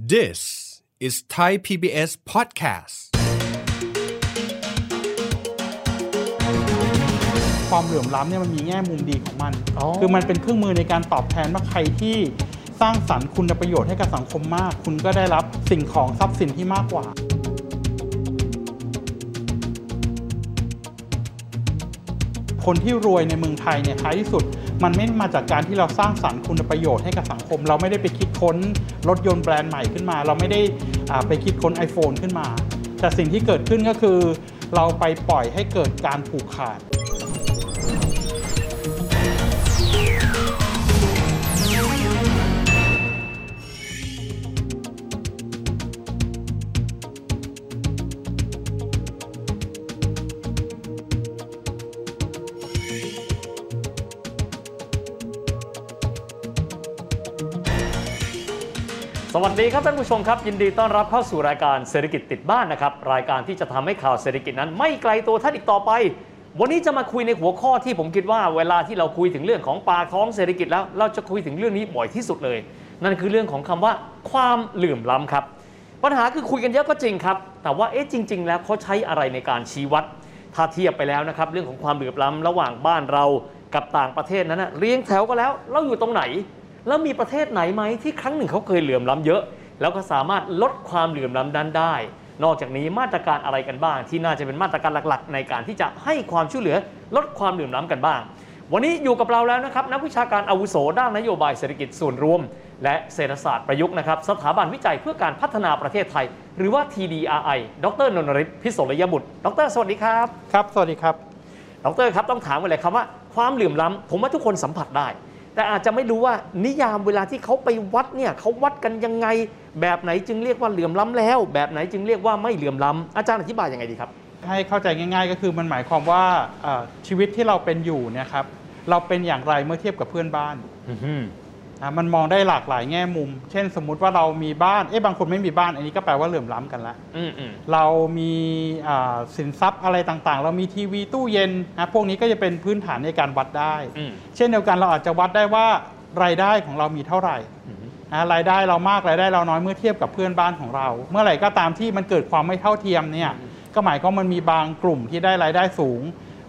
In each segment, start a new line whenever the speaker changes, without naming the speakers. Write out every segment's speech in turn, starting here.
This is Thai PBS podcast.
ความเหลื่อมล้ำเนี่ยมันมีแง่มุมดีของมัน
อ๋อ
คือมันเป็นเครื่องมือในการตอบแทนว่าใครที่สร้างสรรค์คุณประโยชน์ให้กับสังคมมาก คุณก็ได้รับสิ่งของทรัพย์สินที่มากกว่า คนที่รวยในเมืองไทยเนี่ยท้ายที่สุด มันไม่มาจากการที่เราสร้างสรรค์คุณประโยชน์ให้กับสังคม เราไม่ได้ไปคิดค้นรถยนต์แบรนด์ใหม่ขึ้นมา เราไม่ได้ไปคิดค้น iPhone ขึ้นมา แต่สิ่งที่เกิดขึ้นก็คือ เราไปปล่อยให้เกิดการผูกขาด
วัสดีครับท่านผู้ชมครับยินดีต้อนรับเข้าสู่รายการเศรษฐกิจติดบ้านนะครับรายการที่จะทำให้ข่าวเศรษฐกิจนั้น ไม่ไกลตัวท่านอีกต่อไป วันนี้จะมาคุยในหัวข้อที่ผมคิดว่า เวลาที่เราคุยถึงเรื่องของปากท้องเศรษฐกิจแล้ว เราจะคุยถึงเรื่องนี้บ่อยที่สุดเลย นั่นคือเรื่องของคำว่าความเหลื่อมล้ำครับ ปัญหาคือคุยกันเยอะก็จริงครับ แต่ว่าเอ๊ะจริง ๆ แล้วเขาใช้อะไรในการชี้วัด ถ้าเทียบไปแล้วนะครับเรื่องของความเหลื่อมล้ำระหว่างบ้านเรากับต่างประเทศนั้นนะเรียงแถวก็แล้วเราอยู่ตรงไหน แล้วมีประเทศไหนไหมที่ครั้งหนึ่งเขาเคยเหลื่อมล้ำเยอะ แล้วก็สามารถลดความเหลื่อมล้ำนั้นได้ นอกจากนี้มาตรการอะไรกันบ้าง ที่น่าจะเป็นมาตรการหลักๆ ในการที่จะให้ความช่วยเหลือลดความเหลื่อมล้ำกันบ้าง วันนี้อยู่กับเราแล้วนะครับนักวิชาการอาวุโสด้านนโยบายเศรษฐกิจส่วนรวม และเศรษฐศาสตร์ประยุกต์นะครับสถาบันวิจัยเพื่อการพัฒนาประเทศไทย หรือว่า TDRI ดรนนทริศพิศลยบุตร ดร สวัสดีครับ
ครับ สวัสดีครับ
ดรครับต้องถามกันเลยครับว่าความเหลื่อมล้ำผมว่าทุกคนสัมผัสได้ แต่อาจจะไม่รู้ว่านิยามเวลาที่เขาไปวัดเนี่ยเขาวัดกันยังไง แบบไหนจึงเรียกว่าเหลื่อมล้ำแล้ว แบบไหนจึงเรียกว่าไม่เหลื่อมล้ำอาจารย์อธิบายยังไงดีครับ
ให้เข้าใจง่าย ๆ ก็คือมันหมายความว่าเอ่อชีวิตที่เราเป็นอยู่เนี่ยครับเราเป็นอย่างไรเมื่อเทียบกับเพื่อนบ้านอะ มันมองได้หลากหลายแง่มุม เช่นสมมุติว่าเรามีบ้าน เอ๊ะบางคนไม่มีบ้าน อันนี้ก็แปลว่าเหลื่อมล้ำกันละ
อืมอืม
เรามีอ่าสินทรัพย์อะไรต่างๆ เรามีทีวีตู้เย็นนะพวกนี้ก็จะเป็นพื้นฐานในการวัดได้
อืม
เช่นเดียวกันเราอาจจะวัดได้ว่ารายได้ของเรามีเท่าไหร่
อืม
นะรายได้เรามากรายได้เราน้อยเมื่อเทียบกับเพื่อนบ้านของเรา เมื่อไหร่ก็ตามที่มันเกิดความไม่เท่าเทียมเนี่ยก็หมายความมันมีบางกลุ่มที่ได้รายได้สูง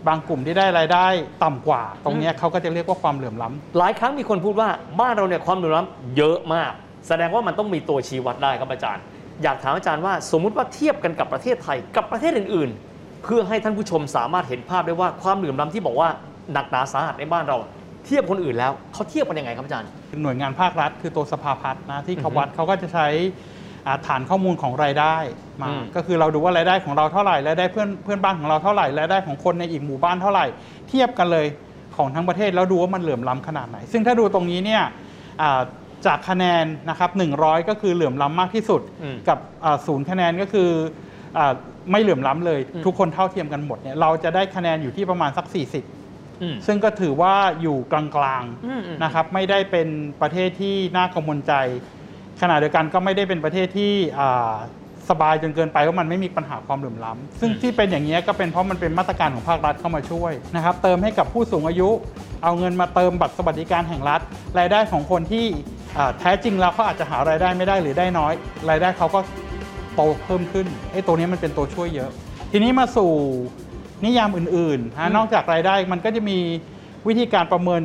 บางกลุ่มที่ได้รายได้ต่ำกว่า ตรงเนี้ยเขาก็จะเรียกว่าความเหลื่อมล้ำ
หลายครั้งมีคนพูดว่าบ้านเราเนี่ยความเหลื่อมล้ำเยอะมาก แสดงว่ามันต้องมีตัวชี้วัดได้ครับอาจารย์ อยากถามอาจารย์ว่าสมมุติว่าเทียบกันกับประเทศไทยกับประเทศอื่น ๆ เพื่อให้ท่านผู้ชมสามารถเห็นภาพได้ว่าความเหลื่อมล้ำที่บอกว่าหนักหนาสาหัสในบ้านเรา เทียบคนอื่นแล้วเขาเทียบกันยังไงครับอาจารย์
หน่วยงานภาครัฐคือตัวสภาพัฒน์นะที่เขา
อือฮึ
วัดเขาก็จะใช้อ่า ฐานข้อมูลของรายได้มา
อืม
ก็คือเราดูว่ารายได้ของเราเท่าไหร่รายได้เพื่อนเพื่อนบ้านของเราเท่าไหร่รายได้ของคนในอีกหมู่บ้านเท่าไหร่ เทียบกันเลยของทั้งประเทศแล้วดูว่ามันเหลื่อมล้ำขนาดไหน ซึ่งถ้าดูตรงนี้เนี่ยอ่าจากคะแนนนะครับ100 ก็คือเหลื่อมล้ำมากที่สุด
อืม
กับอ่าศูนย์คะแนนก็คืออาไม่เหลื่อมล้ำเลย
อืม
ทุกคนเท่าเทียมกันหมดเนี่ยเราจะได้คะแนนอยู่ที่ประมาณสัก 40
อืม
ซึ่งก็ถือว่าอยู่กลาง
อืมอืม
ๆนะครับไม่ได้เป็นประเทศที่น่ากังวลใจ ขณะเดียวกันก็ไม่ได้เป็นประเทศที่อ่าสบายจนเกินไปว่ามันไม่มีปัญหาความเหลื่อมล้ำซึ่งที่เป็นอย่างนี้ยก็เป็นเพราะมันเป็นมาตรการของภาครัฐเข้ามาช่วยนะครับ เติมให้กับผู้สูงอายุ เอาเงินมาเติมบัตรสวัสดิการแห่งรัฐ รายได้ของคนที่อ่าแท้จริงแล้วเขาอาจจะหารายได้ไม่ได้หรือได้น้อย รายได้เขาก็โตเพิ่มขึ้นไอ้ตัวนี้มันเป็นตัวช่วยเยอะ ทีนี้มาสู่นิยามอื่นๆ
อื
นะ
ม
นอกจากรายได้มันก็จะมีวิธีการประเมิน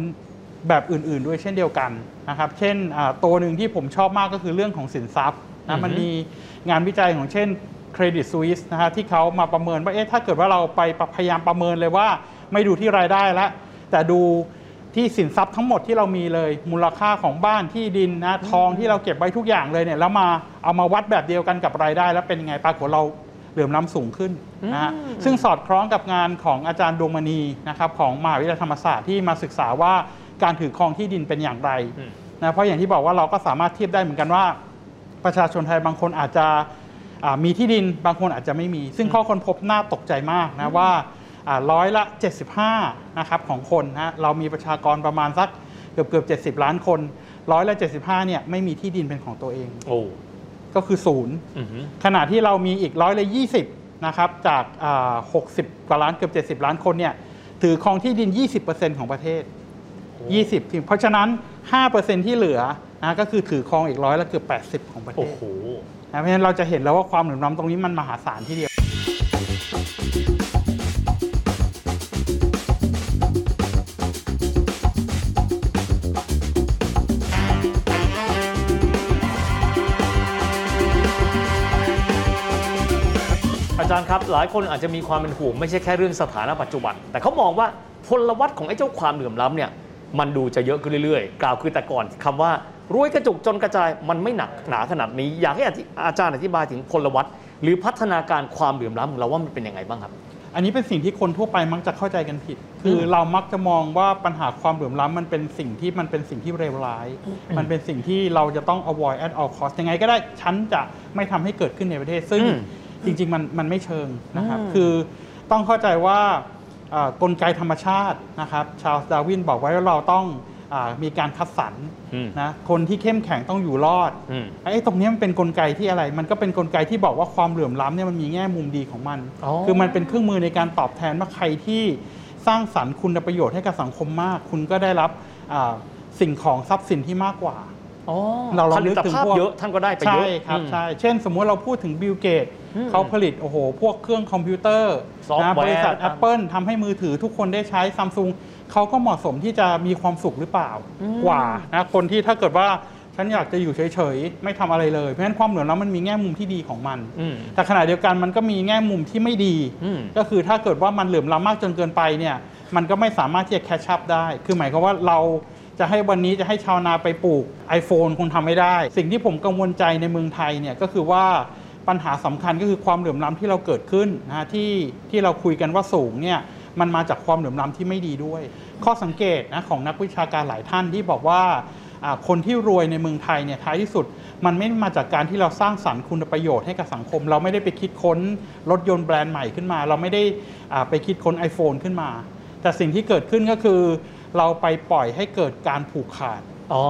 แบบอื่นๆ ด้วยเช่นเดียวกันนะครับ เช่นอ่าตัวหนึ่งที่ผมชอบมากก็คือเรื่องของสินทรัพย์
อือ
นะ
ฮึ
มันมีงานวิจัยของเช่นเครดิตสวิสนะฮะที่เขามาประเมินว่าเอ๊ะถ้าเกิดว่าเราไปพยายามประเมินเลยว่า ไม่ดูที่รายได้แล้วแต่ดูที่สินทรัพย์ทั้งหมดที่เรามีเลย มูลค่าของบ้านที่ดินนะทองที่เราเก็บไว้ทุกอย่างเลยเนี่ยแล้วมาเอามาวัดแบบเดียวกันกับรายได้ แล้วเป็นยังไงปรากฏเราเหลื่อมล้ำสูงขึ้นนะฮะ
อืม
ซึ่งสอดคล้องกับงานของอาจารย์ดวงมณีนะครับของมหาวิทยาลัยธรรมศาสตร์ที่มาศึกษาว่า การถือครองที่ดินเป็นอย่างไร
อืม
นะเพราะอย่างที่บอกว่าเราก็สามารถเทียบได้เหมือนกันว่า ประชาชนไทยบางคนอาจจะอ่ามีที่ดินบางคนอาจจะไม่มี ซึ่งข้อค้นพบน่าตกใจมากนะว่าอ่าร้อยละ 75นะครับของคนนะเรามีประชากรประมาณสักเกือบเกือบ70 ล้านคนร้อยละ 75เนี่ยไม่มีที่ดินเป็นของตัวเอง
โอ้
ก็คือศูนย์
อือหือ
ขณะที่เรามีอีกร้อยละ 20นะครับจากอ่า60 กว่าล้านเกือบ 70 ล้านคนเนี่ยถือครองที่ดิน 20%ของประเทศ 20เพราะฉะนั้น 5%ที่เหลือนะก็คือถือครองอีกร้อยละเกือบ80 ของประเท
โอ้
ศ
โห
นะเพราะฉะนั้นเราจะเห็นแล้วว่าความเหลื่อมล้ำตรงนี้มันมหาศาลทีเดียว
อาจารย์ครับหลายคนอาจจะมีความเป็นห่วงไม่ใช่แค่เรื่องสถานะปัจจุบัน แต่เขามองว่าพลวัตของไอ้เจ้าความเหลื่อมล้ำเนี่ย มันดูจะเยอะขึ้นเรื่อยๆ กล่าวคือแต่ก่อนคำว่ารวยกระจุกจนกระจายมันไม่หนักหนาขนาดนี้ อยากให้อธิอาจารย์อธิบายถึงพลวัตหรือพัฒนาการความเหลื่อมล้ำของเราว่ามันเป็นยังไงบ้างครับ
อันนี้เป็นสิ่งที่คนทั่วไปมักจะเข้าใจกันผิด คืออ
ม
เรามักจะมองว่าปัญหาความเหลื่อมล้ำมันเป็นสิ่งที่มันเป็นสิ่งที่เลวร้าย มันเป็นสิ่งที่เราจะต้อง avoid at all cost ยังไงก็ได้ฉันจะไม่ทำให้เกิดขึ้นในประเทศ ซึ่ง
อืม
จริง ๆ มันมันไม่เชิงนะครับ
อืม
คือต้องเข้าใจว่าอ่า กลไกธรรมชาตินะครับชาลส์ดาร์วินบอกไว้ว่าเราต้องอามีการคัดสรร
อืม
นะคนที่เข้มแข็งต้องอยู่รอด
อืม
ไอ้ตรงเนี้ยมันเป็นกลไกที่อะไร มันก็เป็นกลไกที่บอกว่าความเหลื่อมล้ำเนี่ยมันมีแง่มุมดีของมัน
อ๋อ
คือมันเป็นเครื่องมือในการตอบแทนว่าใครที่สร้างสรรค์คุณประโยชน์ให้กับสังคมมาก คุณก็ได้รับอ่าสิ่งของทรัพย์สินที่มากกว่า
อ๋อ
เราลอง
ผลิ
นึก
ต
ถึง
ภาพ
พวก
เยอะท่านก็ได้ไปเย
ใช่
อะ
ครับ
อืม
ใช่เช่น สมมุติเราพูดถึงบิลเกต
อืม
เขาผลิตโอ้โห พวกเครื่องคอมพิวเตอร์
ซอฟต์แวร์
บริษัท
ครับ
Apple ทำให้มือถือทุกคนได้ใช้ซัมซุงเขาก็เหมาะสมที่จะมีความสุขหรือเปล่า
อืม
กว่านะคนที่ถ้าเกิดว่าฉันอยากจะอยู่เฉยๆ ไม่ทำอะไรเลย เพราะฉะนั้นความเหลื่อมล้ำมันมีแง่มุมที่ดีของมัน
อืม
แต่ขณะเดียวกันมันก็มีแง่มุมที่ไม่ดี
อืม
ก็คือถ้าเกิดว่ามันเหลื่อมล้ำมากจนเกินไปเนี่ยมันก็ไม่สามารถที่จะ catch up ได้ คือหมายความว่าเราจะให้วันนี้จะให้ชาวนาไปปลูก iPhone คงทำไม่ได้ สิ่งที่ผมกังวลใจในเมืองไทยเนี่ยก็คือว่า ปัญหาสำคัญก็คือความเหลื่อมล้ำที่เราเกิดขึ้นนะที่ที่เราคุยกันว่าสูงเนี่ยมันมาจากความเหลื่อมล้ำที่ไม่ดีด้วย ข้อสังเกตนะของนักวิชาการหลายท่านที่บอกว่าคนที่รวยในเมืองไทยเนี่ยท้ายที่สุด มันไม่มาจากการที่เราสร้างสรรค์คุณประโยชน์ให้กับสังคม เราไม่ได้ไปคิดค้นรถยนต์แบรนด์ใหม่ขึ้นมา เราไม่ได้อ่าไปคิดค้น iPhone ขึ้นมา แต่สิ่งที่เกิดขึ้นก็คือ เราไปปล่อยให้เกิดการผูกขาด
อ๋อ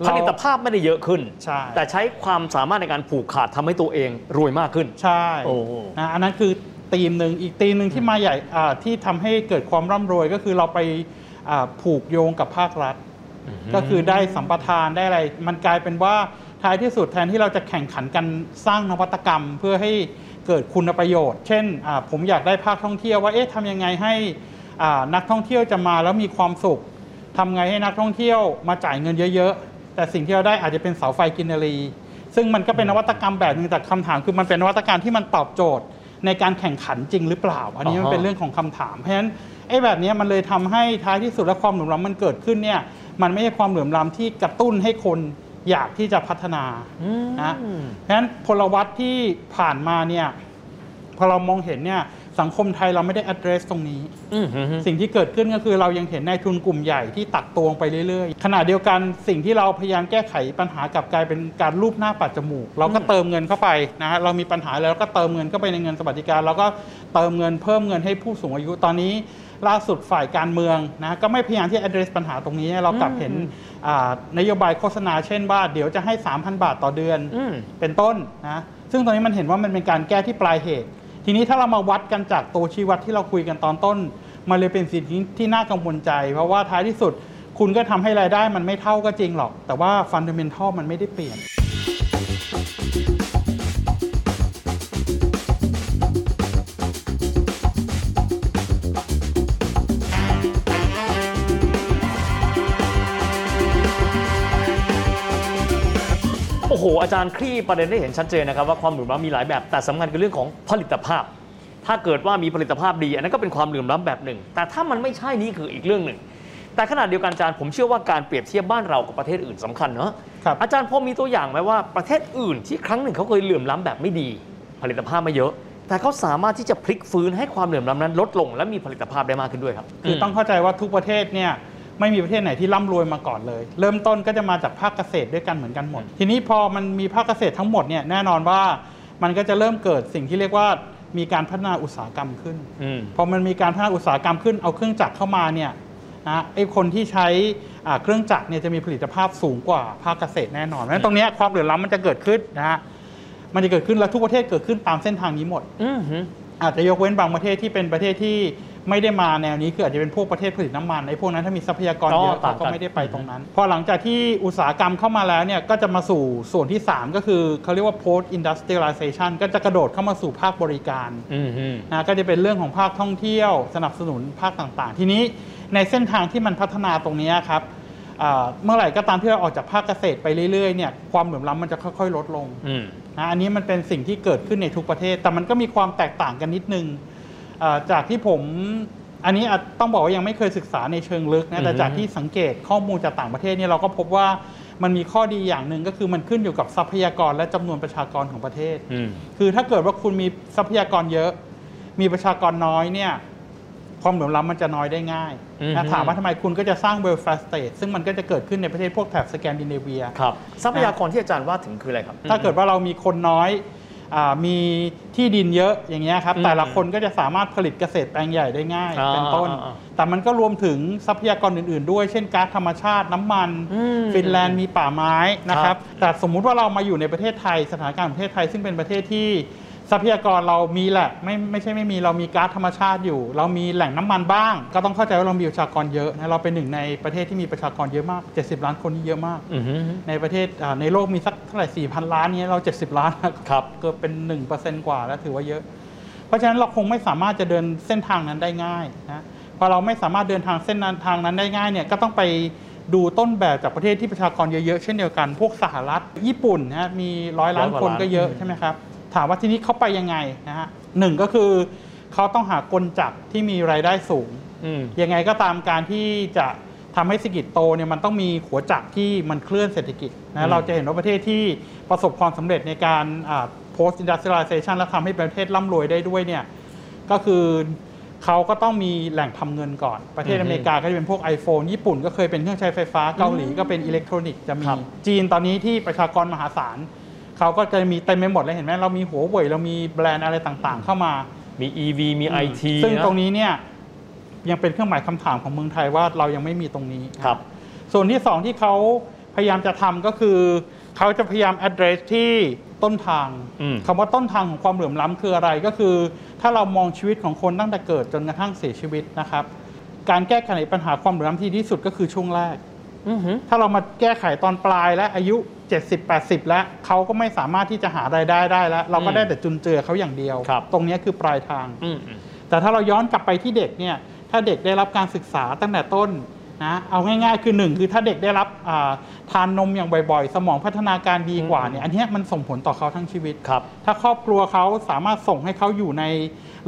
เรา
ผลิตภาพไม่ได้เยอะขึ้น
ใช่
แต่ใช้ความสามารถในการผูกขาดทำให้ตัวเองรวยมากขึ้น
ใช่
โอ้
นะอันนั้นคือธีมหนึ่งอีกธีมหนึ่งที่มาใหญ่อ่าที่ทำให้เกิดความร่ำรวยก็คือเราไปอ่าผูกโยงกับภาครัฐ ก็คือได้สัมปทานได้อะไร มันกลายเป็นว่าท้ายที่สุดแทนที่เราจะแข่งขันกันสร้างนวัตกรรมเพื่อให้เกิดคุณประโยชน์ เช่นอ่าผมอยากได้ภาคท่องเที่ยวว่าเอ๊ะทำยังไงให้อ่านักท่องเที่ยวจะมาแล้วมีความสุข ทำไงให้นักท่องเที่ยวมาจ่ายเงินเยอะๆ แต่สิ่งที่เราได้อาจจะเป็นเสาไฟกินนารี ซึ่งมันก็เป็นนวัตกรรมแบบหนึงแต่คำถามคือมันเป็นนวัตกรรมที่มันตอบโจทย์ในการแข่งขันจริงหรือเปล่า อันนี้มัน
อ่าฮะ
เป็นเรื่องของคำถาม เพราะฉะนั้นไอ้แบบนี้มันเลยทำให้ท้ายที่สุดแล้วความเหลื่อมล้ำมันเกิดขึ้นเนี่ยมันไม่ใช่ความเหลื่อมล้ำที่กระตุ้นให้คนอยากที่จะพัฒนา
อืม
นะเพราะฉะนั้นพลวัตที่ผ่านมาเนี่ยพอเรามองเห็นเนี่ย สังคมไทยเราไม่ได้ address ตรงนี้
อืมฮึฮึ
สิ่งที่เกิดขึ้นก็คือเรายังเห็นนายทุนกลุ่มใหญ่ที่ตักตวงไปเรื่อยๆ ขณะเดียวกันสิ่งที่เราพยายามแก้ไขปัญหากลับกลายเป็นการรูปหน้าปัดจมูก เราก็เติมเงินเข้าไปนะฮะเรามีปัญหาแล้วก็เติมเงินเข้าไปในเงินสวัสดิการแล้วก็เติมเงินเพิ่มเงินให้ผู้สูงอายุตอนนี้ล่าสุดฝ่ายการเมืองนะก็ไม่พยายามที่ address ปัญหาตรงนี้เรากลับเห็นอ่านโยบายโฆษณาเช่นว่าเดี๋ยวจะให้ 3,000 บาทต่อเดือน
อืม
เป็นต้นนะซึ่งตอนนี้มันเห็นว่ามันเป็นการแก้ที่ปลายเหตุ ทีนี้ถ้าเรามาวัดกันจากตัวชี้วัดที่เราคุยกันตอนต้น มันเลยเป็นสิ่งที่ที่น่ากังวลใจ เพราะว่าท้ายที่สุดคุณก็ทำให้รายได้มันไม่เท่าก็จริงหรอก แต่ว่าฟันเดเมนทัลมันไม่ได้เปลี่ยน
อ้โหอาจารย์คลี่ประเด็นได้เห็นชัดเจนนะครับว่าความเหลื่อมล้ำมีหลายแบบ แต่สำคัญคือเรื่องของผลิตภาพ ถ้าเกิดว่ามีผลิตภาพดี อันนั้นก็เป็นความเหลื่อมล้ำแบบหนึ่ง แต่ถ้ามันไม่ใช่นี่คืออีกเรื่องหนึ่ง แต่ขณะเดียวกันอาจารย์ผมเชื่อว่าการเปรียบเทียบบ้านเรากับประเทศอื่นสำคัญเนาะ
ครับ
อาจารย์พอมีตัวอย่างไหมว่าประเทศอื่นที่ครั้งหนึ่งเขาเคยเหลื่อมล้ำแบบไม่ดี ผลิตภาพไม่เยอะแต่เขาสามารถที่จะพลิกฟื้นให้ความเหลื่อมล้ำนั้นลดลง และมีผลิตภาพได้มากขึ้นด้วยครับ
คือต้องเข้าใจว่าทุกประเทศเนี่ย ไม่มีประเทศไหนที่ร่ำรวยมาก่อนเลย เริ่มต้นก็จะมาจากภาคเกษตรด้วยกันเหมือนกันหมด ทีนี้พอมันมีภาคเกษตรทั้งหมดเนี่ยแน่นอนว่ามันก็จะเริ่มเกิดสิ่งที่เรียกว่ามีการพัฒนาอุตสาหกรรมขึ้น
อืม
พอมันมีการพัฒนาอุตสาหกรรมขึ้นเอาเครื่องจักรเข้ามาเนี่ยนะไอ้คนที่ใช้อ่าเครื่องจักรเนี่ยจะมีผลิตภาพสูงกว่าภาคเกษตรแน่นอนเพราะฉะนั้นตรงเนี้ยความเหลื่อมล้ำมันจะเกิดขึ้นนะฮะมันจะเกิดขึ้นแล้วทุกประเทศเกิดขึ้นตามเส้นทางนี้หมด
อืมฮึ
อาจจะยกเว้นบางประเทศที่เป็นประเทศที่ ไม่ได้มาแนวนี้คืออาจจะเป็นพวกประเทศผลิตน้ำมันไอ้พวกนั้นถ้ามีทรัพยากรเย
อ๋
อะ
อต่าง
เขา
กัน
ก็ไม่ได้ไปตรงนั้น พอหลังจากที่อุตสาหกรรมเข้ามาแล้วเนี่ยก็จะมาสู่ส่วนที่ 3 ก็คือเขาเรียกว่า post industrialization ก็จะกระโดดเข้ามาสู่ภาคบริการ
อืมอืม
นะก็จะเป็นเรื่องของภาคท่องเที่ยวสนับสนุนภาคต่างๆ ทีนี้ในเส้นทางที่มันพัฒนาตรงนี้ครับอ่าเมื่อไหร่ก็ตามที่เราออกจากภาคเกษตรไปเรื่อยๆเนี่ยความเหลื่อมล้ำมันจะค่อยๆ ลดลง
อืม
นะอันนี้มันเป็นสิ่งที่เกิดขึ้นในทุกประเทศ แต่มันก็มีความแตกต่างกันนิดนึงอ่า จากที่ผมอันนี้อาจต้องบอกว่ายังไม่เคยศึกษาในเชิงลึกนะแต่
อือฮึ
จากที่สังเกตข้อมูลจากต่างประเทศเนี่ยเราก็พบว่ามันมีข้อดีอย่างหนึ่งก็คือมันขึ้นอยู่กับทรัพยากรและจำนวนประชากรของประเทศ
อืม
คือถ้าเกิดว่าคุณมีทรัพยากรเยอะ มีประชากรน้อยเนี่ยความเหลื่อมล้ำมันจะน้อยได้ง่าย
อือฮึ
นะถามว่าทำไมคุณก็จะสร้าง welfare state ซึ่งมันก็จะเกิดขึ้นในประเทศพวกแถบสแกนดิเนเวีย
ครับทรัพยากรที่อาจารย์ว่าถึงคืออะไรครับ
ถ้าเกิดว่าเรามีคนน้อยอา มีที่ดินเยอะอย่างเงี้ยครับ
อืม
แต่ละคนก็จะสามารถผลิตเกษตรแปลงใหญ่ได้ง่าย
อ่า
เป็นต้น
อ่าอ่า
แต่มันก็รวมถึงทรัพยากรอื่น ๆ ด้วยเช่นก๊าซธรรมชาติน้ำมัน
อืม
ฟินแลนด์มีป่าไม้นะค
ครั
รับบแต่สมมุติว่าเรามาอยู่ในประเทศไทยสถานการณ์ของประเทศไทยซึ่งเป็นประเทศที่ ทรัพยากรเรามีแหละไม่ไม่ใช่ไม่มีเรามีก๊าซธรรมชาติอยู่ เรามีแหล่งน้ำมันบ้าง ก็ต้องเข้าใจว่าเรามีประชากรเยอะนะเราเป็นหนึ่งในประเทศที่มีประชากรเยอะมาก 70 ล้านคนนี่เยอะมาก
อือฮึ
ในประเทศอ่าในโลกมีสักเท่าไหร่4,000 ล้านเนี้ยเรา 70 ล้านนะครับเกือบเป็น 1%กว่าแล้วถือว่าเยอะ เพราะฉะนั้นเราคงไม่สามารถจะเดินเส้นทางนั้นได้ง่ายนะพอเราไม่สามารถเดินทางเส้นนั้นทางนั้นได้ง่ายเนี่ยก็ต้องไปดูต้นแบบจากประเทศที่ประชากรเยอะๆเช่นเดียวกัน พวกสหรัฐญี่ปุ่นนะมีร้อยล้าน
ร้อยกว่า
คน
ล้าน
ก็เยอะใช่ไหมครับ ถามว่าทีนี้เขาไปยังไงนะฮะหนึ่งก็คือเขาต้องหากลจักรที่มีรายได้สูง
อืม
ยังไงก็ตามการที่จะทำให้เศรษฐกิจโตเนี่ยมันต้องมีหัวจักรที่มันเคลื่อนเศรษฐกิจ
อื
นะ
ม
เราจะเห็นว่าประเทศที่ประสบความสำเร็จในการอ่า post industrialization และทำให้ประเทศร่ำรวยได้ด้วยเนี่ยก็คือเขาก็ต้องมีแหล่งทำเงินก่อน ประเทศอเมริกาก็จะเป็นพวก iPhone ญี่ปุ่นก็เคยเป็นเครื่องใช้ไฟฟ้า เกาหลีก็เป็นอิเล็กทรอนิกส์จะมี
ครับ
จีนตอนนี้ที่ประชากรมหาศาล เขาก็จะมีเต็มไปหมดเลยเห็นไหมเรามีหัวเว่ยเรามีแบรนด์อะไรต่างๆ เข้ามา
มี EV มี IT
ซึ่ง
นะ
ตรงนี้เนี่ยยังเป็นเครื่องหมายคำถามของเมืองไทยว่าเรายังไม่มีตรงนี้
ครับ
ส่วนที่สองที่เขาพยายามจะทำก็คือเขาจะพยายาม address ที่ต้นทาง
อืม
คำว่าต้นทางของความเหลื่อมล้ำคืออะไรก็คือ ถ้าเรามองชีวิตของคนตั้งแต่เกิดจนกระทั่งเสียชีวิตนะครับ การแก้ไขปัญหาความเหลื่อมล้ำที่ดีที่สุดก็คือช่วงแรก
อือฮึ
ถ้าเรามาแก้ไขตอนปลายและอายุ 70-80 แล้วเขาก็ไม่สามารถที่จะหารายได้ได้แล้ว เราก็ได้แต่จุนเจือเขาอย่างเดียว
ครับ
ตรงนี้คือปลายทาง
อืมอืม
แต่ถ้าเราย้อนกลับไปที่เด็กเนี่ยถ้าเด็กได้รับการศึกษาตั้งแต่ต้นนะเอาง่ายๆคือหนึ่งคือถ้าเด็กได้รับอ่าทานนมอย่างบ่อยๆ สมองพัฒนาการดีกว่าเนี่ยอันเนี้ยมันส่งผลต่อเขาทั้งชีวิต
ครับ
ถ้าครอบครัวเขาสามารถส่งให้เขาอยู่ใน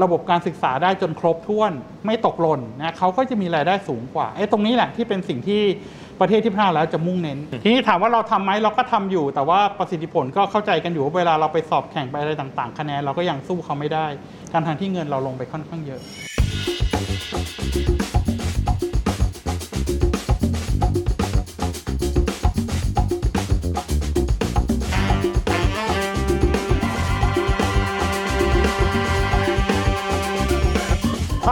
ระบบการศึกษาได้จนครบถ้วนไม่ตกหล่นนะเขาก็จะมีรายได้สูงกว่าไอ้ตรงนี้แหละที่เป็นสิ่งที่ประเทศที่พัฒนาแล้วจะมุ่งเน้น ทีนี้ถามว่าเราทำไหมเราก็ทำอยู่ แต่ว่าประสิทธิผลก็เข้าใจกันอยู่ว่าเวลาเราไปสอบแข่งไปอะไรต่างๆ คะแนนเราก็ยังสู้เขาไม่ได้การทางที่เงินเราลงไปค่อนข้างเยอะ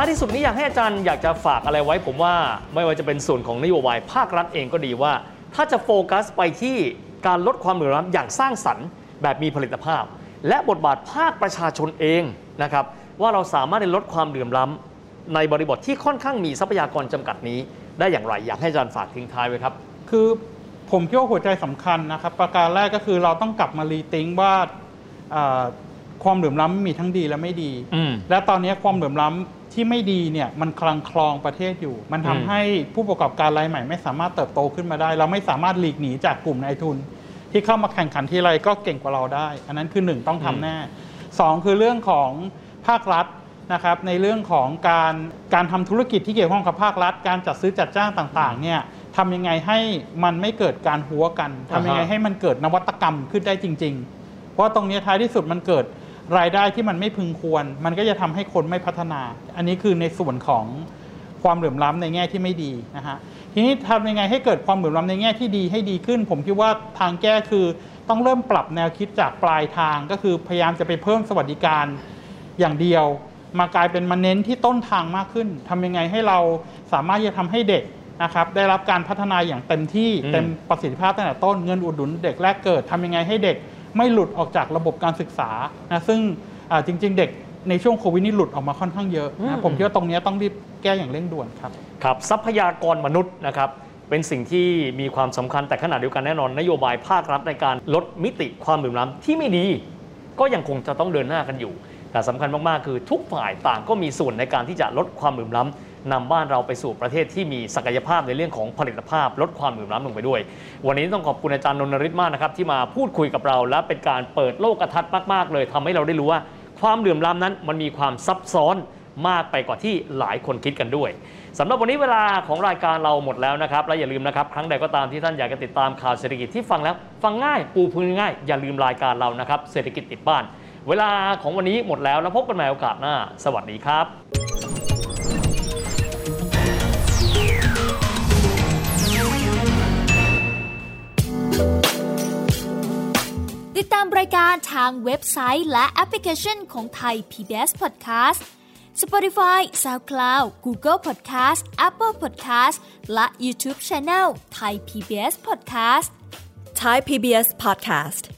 ท้ายที่สุดนี้อยากให้อาจารย์อยากจะฝากอะไรไว้ ผมว่าไม่ว่าจะเป็นส่วนของนโยบายภาครัฐเองก็ดีว่า ถ้าจะโฟกัสไปที่การลดความเหลื่อมล้ำอย่างสร้างสรรค์แบบมีผลิตภาพ และบทบาทภาคประชาชนเองนะครับว่าเราสามารถลดความเหลื่อมล้ำในบริบทที่ค่อนข้างมีทรัพยากรจำกัดนี้ ได้อย่างไรอยากให้อาจารย์ฝากทิ้งท้ายไว้ครับ
คือผมคิดว่าหัวใจสำคัญนะครับ ประการแรกก็คือเราต้องกลับมารีทิงว่าอ่าความเหลื่อมล้ำมีทั้งดีและไม่ดี
อืม
และตอนนี้ความเหลื่อมล้ำ ที่ไม่ดีเนี่ยมันคลังคลองประเทศอยู่ มันทำ
อืม
ให้ผู้ประกอบการรายใหม่ ไม่สามารถเติบโตขึ้นมาได้ เราไม่สามารถหลีกหนีจากกลุ่มนายทุน ที่เข้ามาแข่งขันทีไรก็เก่งกว่าเราได้ อันนั้นคือหนึ่งต้องทำแน่สองคือเรื่องของภาครัฐนะครับในเรื่องของการการทำธุรกิจที่เกี่ยวข้องกับภาครัฐ การจัดซื้อจัดจ้างต่างๆเนี่ยทำยังไงให้มันไม่เกิดการหัวกันทำยังไง
อ่าฮะ
ให้มันเกิดนวัตกรรมขึ้นได้จริง ๆ เพราะว่าตรงนี้ท้ายที่สุดมันเกิด รายได้ที่มันไม่พึงควร มันก็จะทำให้คนไม่พัฒนา อันนี้คือในส่วนของความเหลื่อมล้ำในแง่ที่ไม่ดีนะฮะทีนี้ทำยังไงให้เกิดความเหลื่อมล้ำในแง่ที่ดีให้ดีขึ้น ผมคิดว่าทางแก้คือต้องเริ่มปรับแนวคิดจากปลายทางก็คือพยายามจะไปเพิ่มสวัสดิการอย่างเดียว มากลายเป็นมาเน้นที่ต้นทางมากขึ้นทำยังไงให้เราสามารถจะทำให้เด็กนะครับได้รับการพัฒนาอย่างเต็มที่
อืม
เต็มประสิทธิภาพตั้งแต่ต้นเงินอุดหนุนเด็กแรกเกิดทำยังไงให้เด็ก ไม่หลุดออกจากระบบการศึกษานะซึ่งอ่าจริง ๆ เด็กในช่วงโควิดนี่หลุดออกมาค่อนข้างเยอะ
อื
นะ
ม
ผมคิดว่าตรงเนี้ยต้องรีบแก้อย่างเร่งด่วนครับ
ครับทรัพยากรมนุษย์นะครับเป็นสิ่งที่มีความสำคัญแต่ขณะเดียวกันแน่นอน นโยบายภาครัฐในการลดมิติความเหลื่อมล้ำที่ไม่ดี ก็ยังคงจะต้องเดินหน้ากันอยู่ แต่สำคัญมาก ๆ คือทุกฝ่ายต่างก็มีส่วนในการที่จะลดความเหลื่อมล้ำนำบ้านเราไปสู่ประเทศที่มีศักยภาพในเรื่องของผลิตภาพ ลดความเหลื่อมล้ำลงไปด้วย วันนี้ต้องขอบคุณอาจารย์นนทริศมากนะครับที่มาพูดคุยกับเรา และเป็นการเปิดโลกทัศน์มาก ๆ เลยทำให้เราได้รู้ว่าความเหลื่อมล้ำนั้นมันมีความซับซ้อนมากไปกว่าที่หลายคนคิดกันด้วยสำหรับวันนี้เวลาของรายการเราหมดแล้วนะครับ และอย่าลืมนะครับ ครั้งใดก็ตามที่ท่านอยากจะติดตามข่าวเศรษฐกิจที่ฟังแล้ว ฟังง่ายปูพื้นง่าย อย่าลืมรายการเรานะครับเศรษฐกิจติดบ้าน เวลาของวันนี้หมดแล้วแล้วพบกันใหม่โอกาสหน้า สวัสดีครับ
ติดตามรายการทางเว็บไซต์และแอปพลิเคชันของไทย PBS Podcast Spotify SoundCloud Google Podcast Apple Podcast และ YouTube Channel Thai PBS Podcast
Thai PBS podcast.